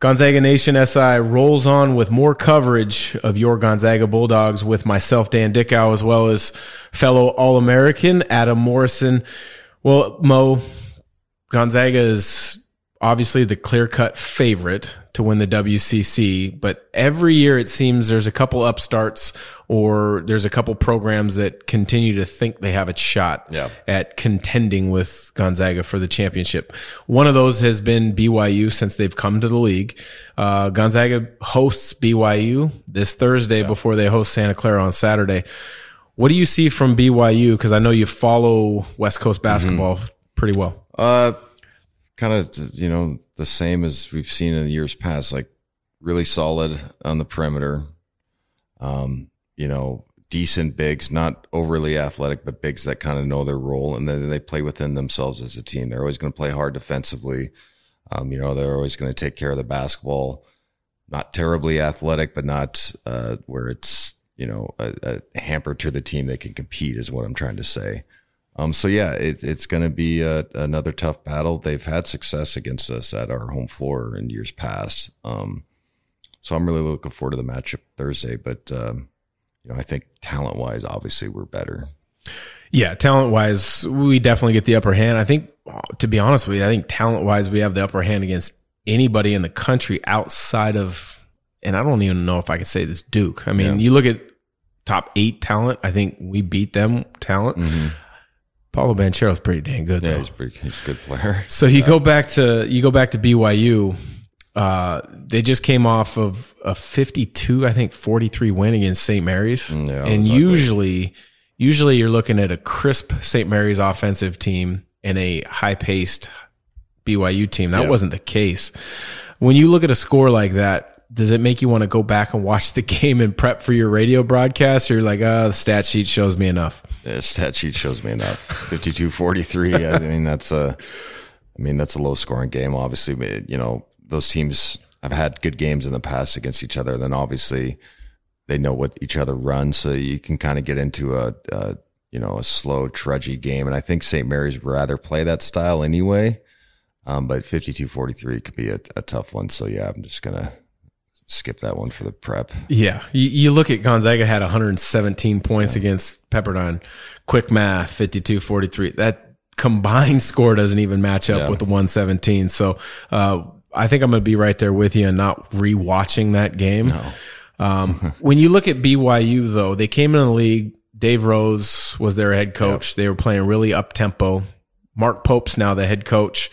Gonzaga Nation SI rolls on with more coverage of your Gonzaga Bulldogs with myself, Dan Dickau, as well as fellow All American Adam Morrison. Well, Mo, Gonzaga is obviously the clear cut favorite to win the WCC, but every year it seems there's a couple upstarts or there's a couple programs that continue to think they have a shot Yeah. at contending with Gonzaga for the championship. One of those has been BYU since they've come to the league. Uh, Gonzaga hosts BYU this Thursday before they host Santa Clara on Saturday. What do you see from BYU? Because I know you follow West Coast basketball pretty well. Uh, kind of, you know, the same as we've seen in the years past, like really solid on the perimeter. Um, you know, decent bigs, not overly athletic, but bigs that kind of know their role and then they play within themselves as a team. They're always going to play hard defensively. Um, you know, they're always going to take care of the basketball. Not terribly athletic, but not uh, where it's you know a, a hamper to the team. They can compete, is what I'm trying to say. Um, so yeah, it, it's going to be a, another tough battle. They've had success against us at our home floor in years past. Um, so I'm really looking forward to the matchup Thursday. But um, you know, I think talent wise, obviously we're better. Yeah, talent wise, we definitely get the upper hand. I think, to be honest with you, I think talent wise, we have the upper hand against anybody in the country outside of, and I don't even know if I can say this Duke. I mean, Yeah. you look at top eight talent, I think we beat them talent. Paolo Banchero's pretty dang good, Yeah, though. he's pretty. He's a good player. So you go back to you go back to BYU. Uh, they just came off of a 52, I think 43 win against St. Mary's. Mm, yeah, and ugly. usually, usually you're looking at a crisp St. Mary's offensive team and a high paced BYU team. That Yeah. wasn't the case. When you look at a score like that, does it make you want to go back and watch the game and prep for your radio broadcast? Or you're like, oh, the stat sheet shows me enough. The stat sheet shows me enough. 52 43. I mean, that's a, I mean, that's a low scoring game. Obviously, but, you know, those teams have had good games in the past against each other. Then obviously they know what each other runs. So you can kind of get into a, a, you know, a slow, trudgy game. And I think St. Mary's would rather play that style anyway. Um, but 52 43 could be a, a tough one. So yeah, I'm just going to skip that one for the prep. Yeah, you, you look at Gonzaga had 117 points against Pepperdine. Quick math, 52-43. That combined score doesn't even match up Yeah. with the 117. So uh, I think I'm going to be right there with you and not rewatching that game. Um, when you look at BYU, though, they came in the league. Dave Rose was their head coach. They were playing really up tempo. Mark Pope's now the head coach.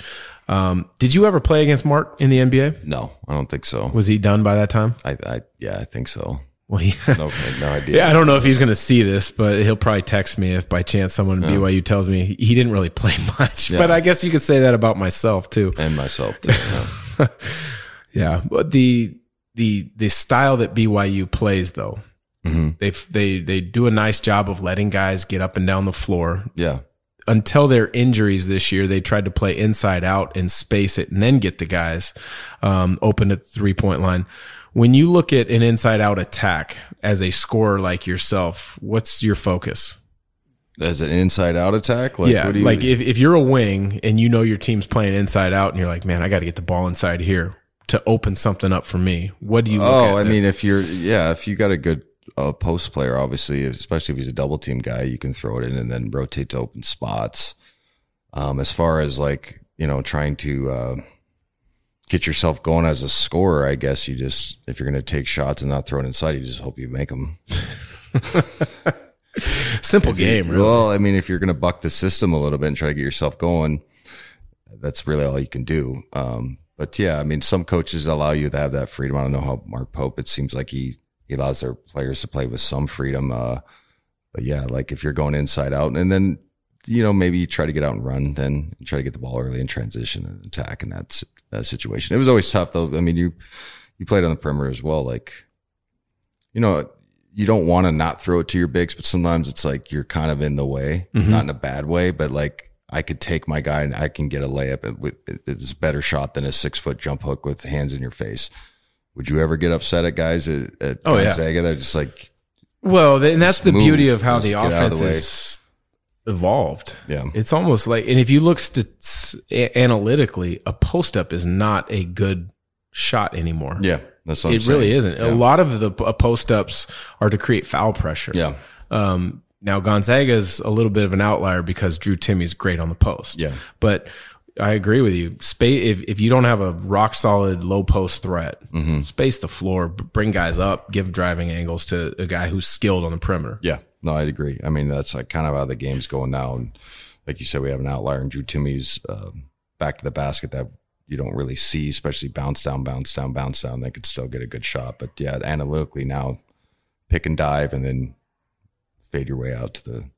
Um, did you ever play against Mark in the NBA? No, I don't think so. Was he done by that time? I, I, yeah, I think so. Well, he, No, no idea. Yeah, I don't know if he's going to see this, but he'll probably text me if by chance someone at BYU tells me he- didn't really play much. But I guess you could say that about myself too. and myself too. yeah. Yeah, but the the the style that BYU plays though, they they they do a nice job of letting guys get up and down the floor. Yeah. Until their injuries this year, they tried to play inside out and space it, and then get the guys um, open at the three point line. When you look at an inside out attack as a scorer like yourself, what's your focus? As an inside out attack? Like, yeah, what do you, like if, if you're a wing and you know your team's playing inside out and you're like, man, I got to get the ball inside here to open something up for me. What do you look oh, I then? mean, if you're, yeah, if you got a good uh, post player, obviously, especially if he's a double team guy, you can throw it in and then rotate to open spots. Um, as far as like, you know, trying to, uh, get yourself going as a scorer, I guess you just, if you're going to take shots and not throw it inside, you just hope you make them. simple game, really. Well, I mean, if you're going to buck the system a little bit and try to get yourself going, that's really all you can do. Um, but yeah, I mean, some coaches allow you to have that freedom. I don't know how Mark Pope. It seems like he he allows their players to play with some freedom. Uh, but yeah, like if you're going inside out, and then you know maybe you try to get out and run, then try to get the ball early in transition and attack in that that situation. It was always tough though. I mean, you you played on the perimeter as well. Like you know, you don't want to not throw it to your bigs, but sometimes it's like you're kind of in the way, not in a bad way, but like I could take my guy and I can get a layup with it's a better shot than a six foot jump hook with hands in your face. Would you ever get upset at guys at, at Oh, yeah. Gonzaga? They're just like, Well, and that's the move, beauty of how the get out of the offense way. is evolved. yeah, It's almost like, and if you look st- analytically, a post up is not a good shot anymore. Yeah, that's what it I'm really saying. isn't. A lot of the uh, post ups are to create foul pressure. Yeah, Um, now Gonzaga is a little bit of an outlier because Drew Timme's great on the post. Yeah. but I agree with you. Space if if you don't have a rock solid low post threat, Mm-hmm. space the floor, bring guys up, give driving angles to a guy who's skilled on the perimeter. yeah. No, I'd agree. I mean, that's like kind of how the game's going now. And like you said, we have an outlier in Drew Timme's um, back to the basket that you don't really see, especially bounce down, bounce down, bounce down. They could still get a good shot, but yeah, analytically now, pick and dive and then fade your way out to the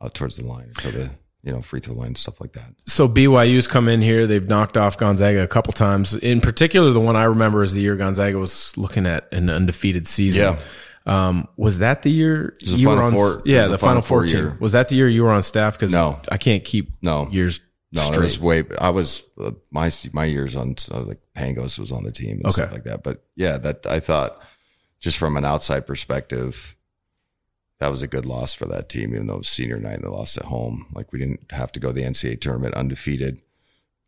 out towards the line to the you know free throw line stuff like that. So BYU's come in here. They've knocked off Gonzaga a couple times. In particular, the one I remember is the year Gonzaga was looking at an undefeated season. Yeah. Um, was that the year you were on? Four- yeah, the, the Final Final Four Four year. Was that the year you were on staff? Because No. I can't keep No. years No, straight. it was way. I was uh, my my years on uh, like Pangos was on the team and Okay. stuff like that. But yeah, that I thought just from an outside perspective, that was a good loss for that team. Even though it was senior night and they lost at home, like we didn't have to go to the NCAA tournament undefeated.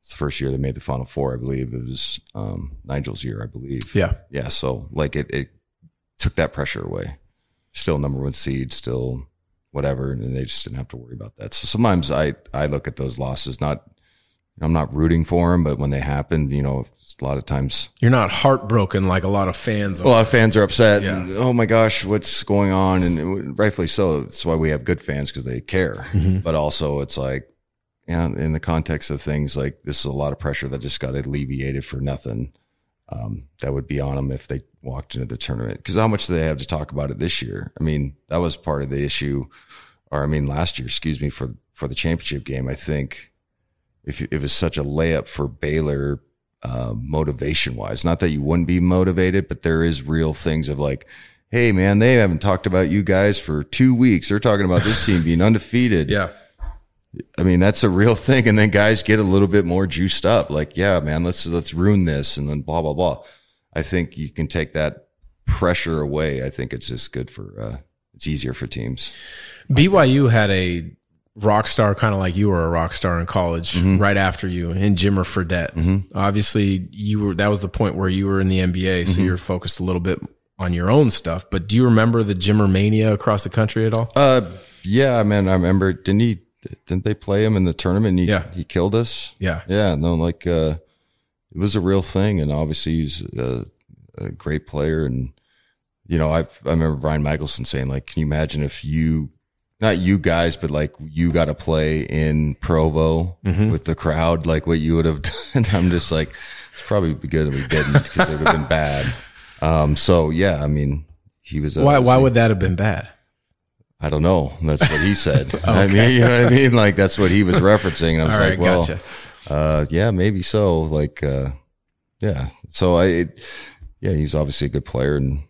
It's the first year they made the Final Four, I believe. It was um, Nigel's year, I believe. yeah. yeah. So like it, it took that pressure away. Still number one seed, still whatever, and they just didn't have to worry about that. So sometimes I I look at those losses not. I'm not rooting for them, but when they happen, you know, a lot of times You're not heartbroken like a lot of fans. a lot of fans are upset. Yeah. And, oh my gosh, what's going on? And rightfully so. That's why we have good fans because they care. Mhm. But also, it's like, yeah, in the context of things, like this is a lot of pressure that just got alleviated for nothing. Um, that would be on them if they walked into the tournament. Because how much do they have to talk about it this year? I mean, that was part of the issue, or I mean, last year, excuse me, for for the championship game. I think if it was such a layup for Baylor uh, motivation wise. Not that you wouldn't be motivated, but there is real things of like, hey man, they haven't talked about you guys for two weeks. They're talking about this team being undefeated. Yeah. I mean, that's a real thing. And then guys get a little bit more juiced up. Like, yeah, man, let's let's ruin this and then blah blah blah. I think you can take that pressure away. I think it's just good for uh it's easier for teams. BYU had a rock star, kind of like you were a rock star in college, Mm-hmm. right after you, in Jimmer Fredette. Obviously, you were that was the point where you were in the NBA, Mm-hmm. so you're focused a little bit on your own stuff. But do you remember the Jimmer mania across the country at all? Uh yeah, man, I remember didn't he didn't they play him in the tournament and he Yeah. he killed us? Yeah, Yeah, no, like uh, it was a real thing, and obviously he's a, a great player. And you know, I I remember Brian Michaelson saying, like, can you imagine if you, not you guys, but like you got to play in Provo with the crowd, like what you would have done? I'm just like, it's probably be good if we didn't because it would have been bad. Um, so yeah, I mean, he was. why? Why would that have been bad? I don't know. That's what he said. I mean, you know what I mean? Like that's what he was referencing. And I was All like, right, well, gotcha. uh, yeah, maybe so. Like, uh, yeah. So I, it, yeah, he's obviously a good player, and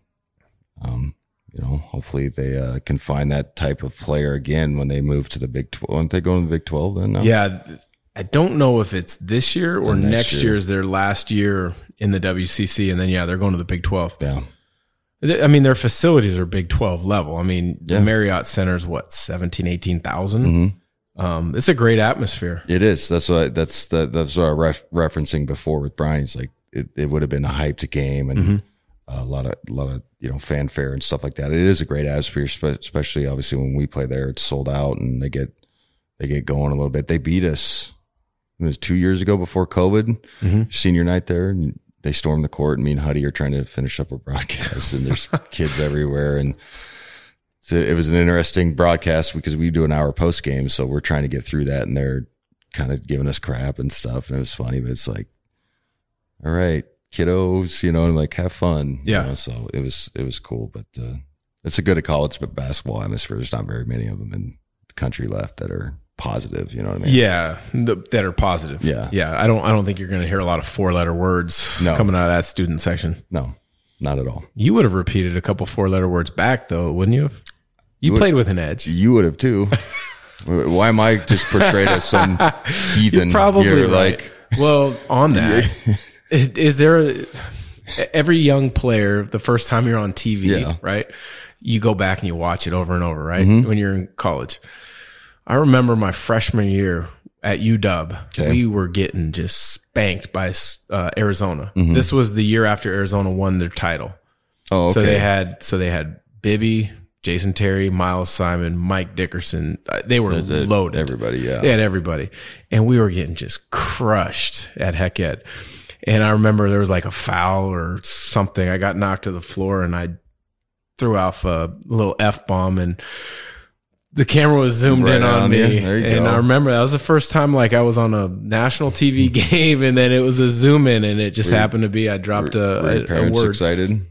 um, you know, hopefully they uh, can find that type of player again when they move to the Big Twelve. Aren't they going to the Big Twelve then? No? Yeah, I don't know if it's this year or next next, year. year is their last year in the WCC, and then yeah, they're going to the Big Twelve. yeah, I mean, their facilities are Big 12 level. I mean, Yeah. the Marriott Center is what, 17, 18,000? Mhm. Um, it's a great atmosphere. it is. That's what that's the, that's what I ref, referencing before with Brian. It's like it, it would have been a hyped game and Mm-hmm. A lot of a lot of you know fanfare and stuff like that. It is a great atmosphere, especially obviously when we play there. It's sold out and they get they get going a little bit. They beat us. It was two years ago before COVID, Mhm. senior night there, and they stormed the court. And me and Huddy are trying to finish up a broadcast, and there's kids everywhere. And so it was an interesting broadcast because we do an hour post game, so we're trying to get through that, and they're kind of giving us crap and stuff, and it was funny. But it's like, all right, kiddos, you know, and like have fun. you Yeah. know, so it was it was cool, but uh, it's a good college but basketball atmosphere. There's not very many of them in the country left that are positive. You know what I mean? Yeah, the, that are positive. Yeah. yeah. I don't. I don't think you're going to hear a lot of four letter words No. coming out of that student section. No, not at all. You would have repeated a couple four letter words back, though, wouldn't you? have? You would- played with an edge. You would have too. Why am I just portrayed as some heathen You're probably here? right. Like, well, on that, is, there a, every young player the first time you're on TV, Yeah. Mm-hmm. right? You go back and you watch it over and over, right? When you're in college. I remember my freshman year, at UW, Okay. we were getting just spanked by uh, Arizona. This was the year after Arizona won their title. Oh, okay. So they had so they had Bibby, Jason Terry, Miles Simon, Mike Dickerson. Uh, They were loaded. Everybody, yeah. They had everybody. And we were getting just crushed at Hec Ed. And I remember there was like a foul or something. I got knocked to the floor and I threw off a little F bomb and the camera was zoomed Right in on, on me. There you and go. I remember that was the first time like I was on a national TV game and then it was a zoom in and it just happened to be I dropped a, Were your a, a word. excited?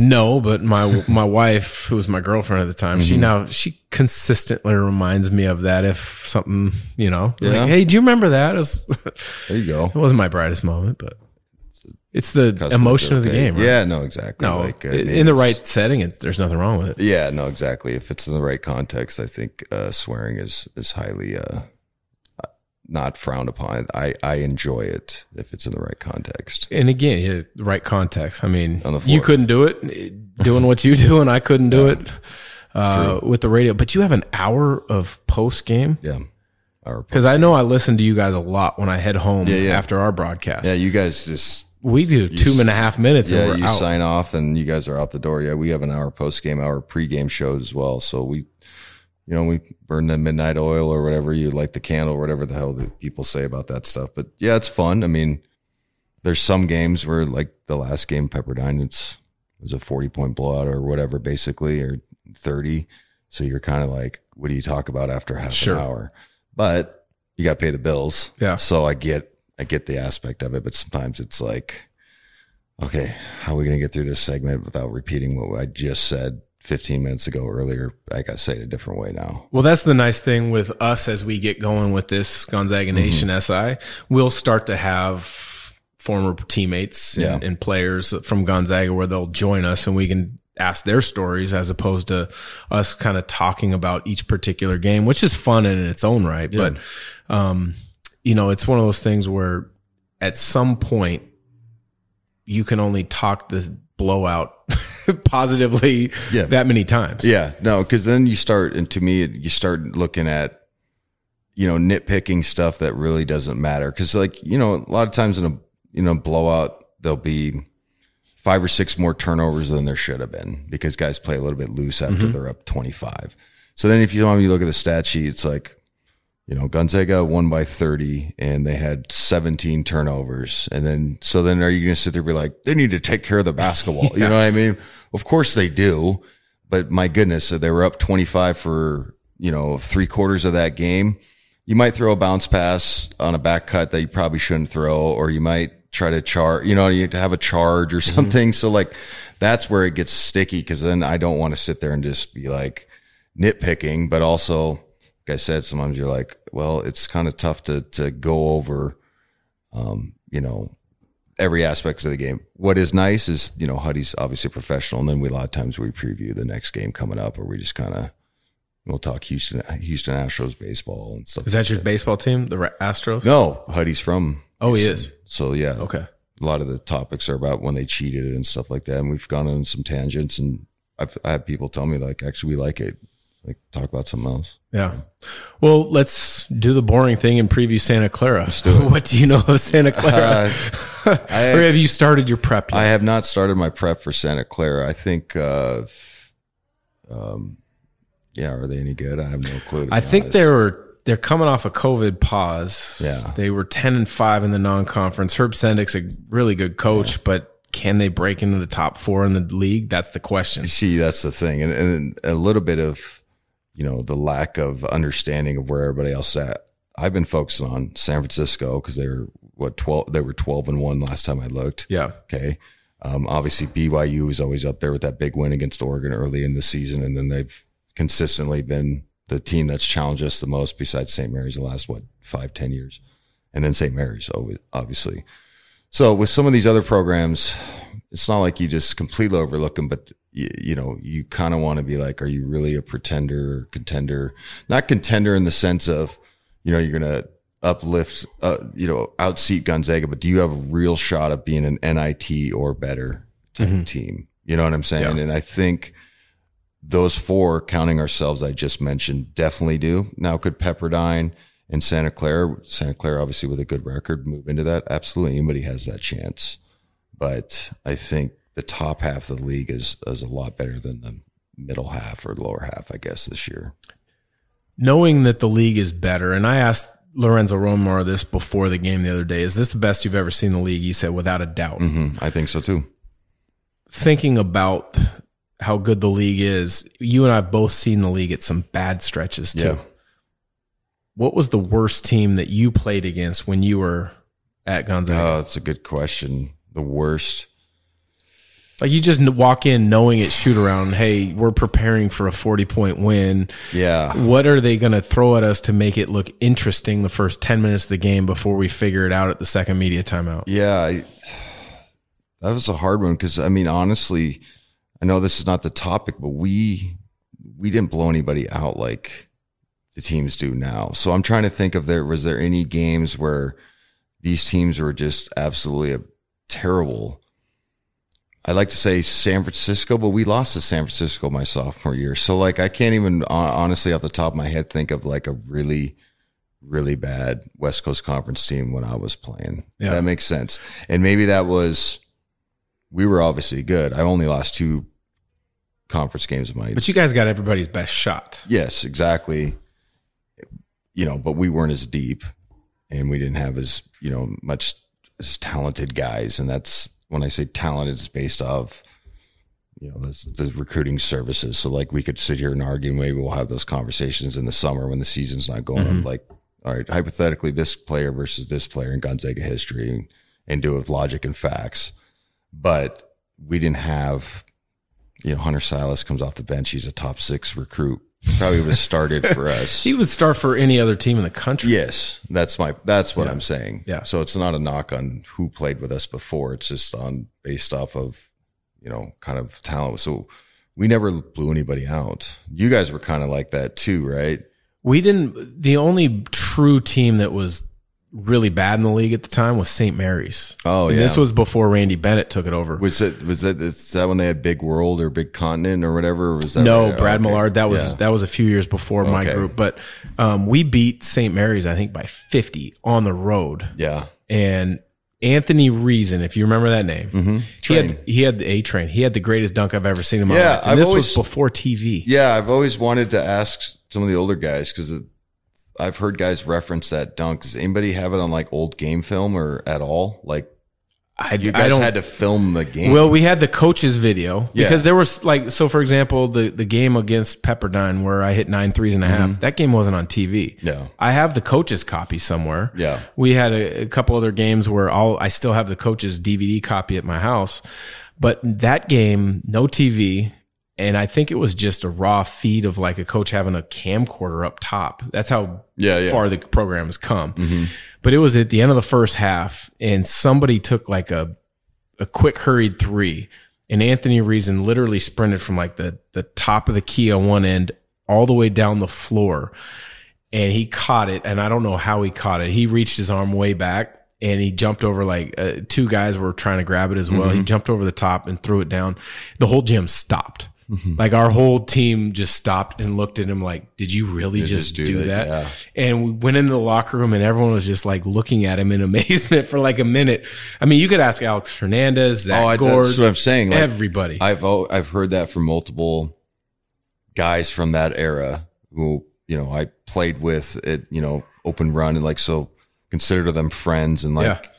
No, but my my wife, who was my girlfriend at the time, Mm-hmm. she now she consistently reminds me of that if something, you know, Yeah. like, hey, do you remember that? Was, There you go. it wasn't my brightest moment, but it's the emotion of the game. Right? Yeah, no, exactly. no, like, I in the right setting, it, there's nothing wrong with it. Yeah, no, exactly. If it's in the right context, I think uh, swearing is is highly uh, not frowned upon. I I enjoy it if it's in the right context. And again, yeah, the right context. I mean, you couldn't do it doing what you do, and I couldn't do it uh, with the radio. But you have an hour of post game Yeah. Because I know I listen to you guys a lot when I head home yeah. after our broadcast. yeah, you guys just We do two and a half minutes yeah, you out. sign off and you guys are out the door. Yeah, we have an hour post game, hour pre game shows as well. So we, you know, we burn the midnight oil or whatever you light the candle, whatever the hell that people say about that stuff. But yeah, it's fun. I mean, there's some games where like the last game, Pepperdine, it's it was a 40 point blowout or whatever, basically, or 30. So you're kind of like, what do you talk about after half Sure. an hour? But you got to pay the bills. Yeah. So I get, I get the aspect of it, but sometimes it's like, okay, how are we going to get through this segment without repeating what I just said 15 minutes ago earlier? I got to say it a different way now. Well, that's the nice thing with us as we get going with this Gonzaga Nation Mm-hmm. SI. We'll start to have former teammates and, Yeah. and players from Gonzaga where they'll join us and we can ask their stories as opposed to us kind of talking about each particular game, which is fun in its own right. But, um, you know, it's one of those things where at some point you can only talk this blowout positively Yeah. that many times. Yeah, no, because then you start, and to me, you start looking at, you know, nitpicking stuff that really doesn't matter. Because, like, you know, a lot of times in a you know blowout, there'll be five or six more turnovers than there should have been because guys play a little bit loose after mm-hmm. they're up twenty five. So then, if you want me to look at the stat sheet, it's like, you know, Gonzaga won by 30 and they had 17 turnovers. And then, so then are you going to sit there and be like, they need to take care of the basketball? You know what I mean? Of course they do. But my goodness, if they were up 25 for, you know, three quarters of that game. You might throw a bounce pass on a back cut that you probably shouldn't throw, or you might try to charge, you know, you have to have a charge or mm-hmm. something. So like that's where it gets sticky. Cause then I don't want to sit there and just be like nitpicking, but also, I said, sometimes you're like, well, it's kind of tough to to go over, um, you know, every aspect of the game. What is nice is, you know, Huddy's obviously professional, and then we a lot of times we preview the next game coming up, or we just kind of we'll talk Houston Houston Astros baseball and stuff. Is that your baseball team, the Astros? no, Huddy's from. Oh, he is. So yeah, Okay. a lot of the topics are about when they cheated and stuff like that. And we've gone on some tangents, and I've I had people tell me like, actually, we like it. Like talk about something else. Yeah. Well, let's do the boring thing and preview Santa Clara. what do you know of Santa Clara? Uh, I, or have you started your prep I have not started my prep for Santa Clara. I think, uh, um, yeah, are they any good? I have no clue. I think honest. they were they're coming off a COVID pause. Yeah. They were ten and five in the non conference. Herb Sendek's a really good coach, but can they break into the top four in the league? That's the question. See, that's the thing, and, and a little bit of, you know, the lack of understanding of where everybody else at. I've been focusing on San Francisco because they were what twelve. They were twelve and one last time I looked. Yeah. Okay. Um, obviously, BYU is always up there with that big win against Oregon early in the season, and then they've consistently been the team that's challenged us the most, besides St. Mary's, the last what five, ten years, and then St. Mary's, obviously. So with some of these other programs, it's not like you just completely overlook them, but you, you know, you kind of want to be like, are you really a pretender, contender? Not contender in the sense of, you know, you're going to uplift, uh, you know, outseat Gonzaga, but do you have a real shot of being an NIT or better type of team? You know what I'm saying? And I think those four, counting ourselves, I just mentioned, definitely do. Now, could Pepperdine And Santa Clara, Santa Clara, obviously with a good record, move into that. Absolutely, anybody has that chance. But I think the top half of the league is is a lot better than the middle half or lower half, I guess, this year. Knowing that the league is better, and I asked Lorenzo Romar this before the game the other day. Is this the best you've ever seen the league? He said, without a doubt. hmm I think so too. Thinking about how good the league is, you and I have both seen the league at some bad stretches too. Yeah. What was the worst team that you played against when you were at Gonzaga? Oh, that's a good question. The worst. Like you just walk in knowing it's shoot around. Hey, we're preparing for a 40 point win. Yeah. What are they going to throw at us to make it look interesting the first 10 minutes of the game before we figure it out at the second media timeout? Yeah, I, that was a hard one because I mean, honestly, I know this is not the topic, but we we didn't blow anybody out like the teams do now. So I'm trying to think of there was there any games where these teams were just absolutely a terrible. I like to say San Francisco, but we lost to San Francisco my sophomore year. So like I can't even honestly off the top of my head think of like a really really bad West Coast Conference team when I was playing. Yeah. That makes sense. And maybe that was we were obviously good. I only lost two conference games of my But you guys got everybody's best shot. Yes, exactly. You know, but we weren't as deep and we didn't have as, you know, much as talented guys. And that's when I say talent, it's based off, you know, the, the recruiting services. So like we could sit here and argue, maybe we'll have those conversations in the summer when the season's not going. I'm like, all right, hypothetically, this player versus this player in Gonzaga history and, and do it with logic and facts. But we didn't have you know, Hunter Sallis comes off the bench. He's a top six recruit. Probably would have started for us. He would start for any other team in the country. yes, that's my that's what I'm saying. Yeah. So it's not a knock on who played with us before. It's just on based off of you know kind of talent. So we never blew anybody out. You guys were kind of like that too, right? We didn't, the only true team that was really bad in the league at the time was St. Mary's. Oh And yeah. This was before Randy Bennett took it over. was it was that is that when they had Big World or Big Continent or whatever? Or was that no, right? Brad Okay. Millard. That was Yeah. that was a few years before my group, but um, we beat St. Mary's I think by fifty on the road. yeah. And Anthony Reason, if you remember that name, Mm-hmm. he had he had the A train. He had the greatest dunk I've ever seen in my Yeah, life. And I've this always- was before TV. Yeah, I've always wanted to ask some of the older guys because I've heard guys reference that dunk. Does anybody have it on like old game film or at all? Like I, you I guys don't had to film the game. Well, we had the coaches video Yeah. because there was like so. For example, the the game against Pepperdine where I hit nine threes and a half. That game wasn't on TV. Mm-hmm. Yeah. I have the coaches copy somewhere. Yeah. we had a, a couple other games where all I still have the coaches DVD copy at my house, but that game no TV. And I think it was just a raw feed of like a coach having a camcorder up top. That's how Yeah, yeah. far the program has come. But it was at the end of the first half, and somebody took like a a quick hurried three, and Anthony Reason literally sprinted from like the the top of the key on one end all the way down the floor, and he caught it. And I don't know how he caught it. He reached his arm way back. And he jumped over like uh, two guys were trying to grab it as well. He jumped over the top and threw it down. The whole gym stopped. Mm-hmm. Like our whole team just stopped and looked at him like, "Did you really just, just do do, that? that?" Yeah. And we went into the locker room and everyone was just like looking at him in amazement for like a minute. I mean, you could ask Alex Hernandez, Zach oh, I, Gourde, that's what I'm saying. Like, everybody. I've I've heard that from multiple guys from that era who you know I played with at you know open run and like so consider them friends and like Yeah.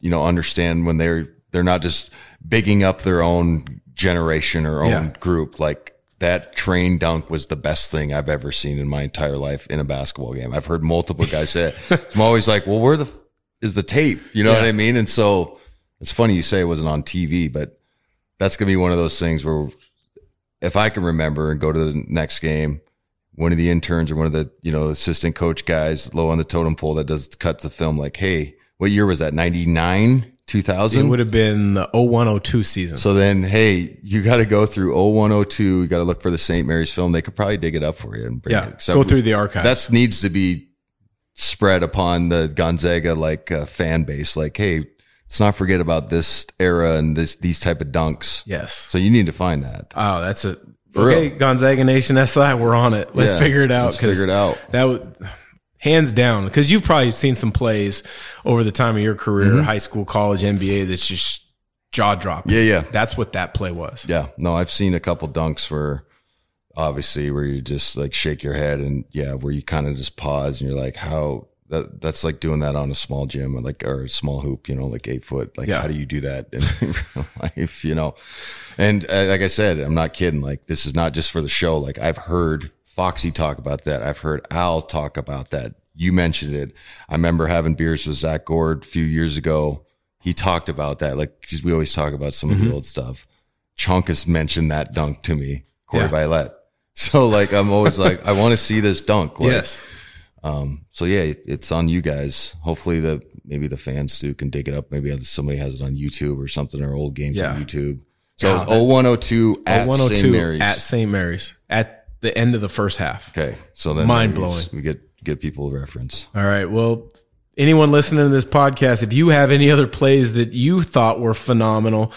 you know understand when they're they're not just bigging up their own generation or own Yeah. group like that train dunk was the best thing I've ever seen in my entire life in a basketball game. I've heard multiple guys say it. I'm always like, well, where the f- is the tape? You know what I mean? And so it's funny you say it wasn't on TV, but that's gonna be one of those things where if I can remember and go to the next game, one of the interns or one of the you know assistant coach guys low on the totem pole that does cuts the film like, hey, what year was that? Ninety nine, two it would have been the 0102 season. So then, hey, you got to go through 0102. You got to look for the St. Mary's film. They could probably dig it up for you and bring yeah, it. So go through the archive. That needs to be spread upon the Gonzaga like uh, fan base. Like, hey, let's not forget about this era and this these type of dunks. yes. So you need to find that. Oh, that's it. For okay, real. Gonzaga Nation SI, we're on it. Let's Yeah, figure it out. let's figure it out. That would. Hands down. Because you've probably seen some plays over the time of your career, Mm-hmm. high school, college, NBA. That's just jaw dropping. Yeah, yeah. That's what that play was. Yeah, no, I've seen a couple dunks where obviously where you just like shake your head and yeah, where you kind of just pause and you're like, how that that's like doing that on a small gym or like or a small hoop, you know, like eight foot. Like Yeah. how do you do that in real life, you know? And uh, like I said, I'm not kidding. Like this is not just for the show. Like I've heard Foxy talk about that. I've heard Al talk about that. You mentioned it. I remember having beers with Zach Gourde a few years ago. He talked about that. Like, cause we always talk about some of the old stuff. Chunk has mentioned that dunk to me, Cory Yeah. Violette. So like, I'm always like, I want to see this dunk. Like, yes. Um, so yeah, it- it's on you guys. Hopefully the, maybe the fans too can dig it up. Maybe somebody has it on YouTube or something or old games Yeah. on YouTube. So God, 0102 at 102 St. Mary's. at St. Mary's at the end of the first half. okay. So then mind blowing. We get, get people a reference. All right. Well, anyone listening to this podcast, if you have any other plays that you thought were phenomenal,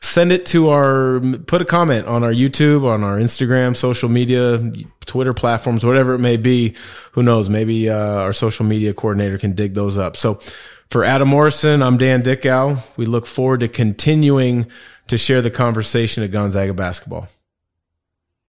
send it to our, put a comment on our YouTube, on our Instagram, social media, Twitter platforms, whatever it may be. Who knows? Maybe uh, our social media coordinator can dig those up. So for Adam Morrison, I'm Dan Dickau. We look forward to continuing to share the conversation at Gonzaga basketball.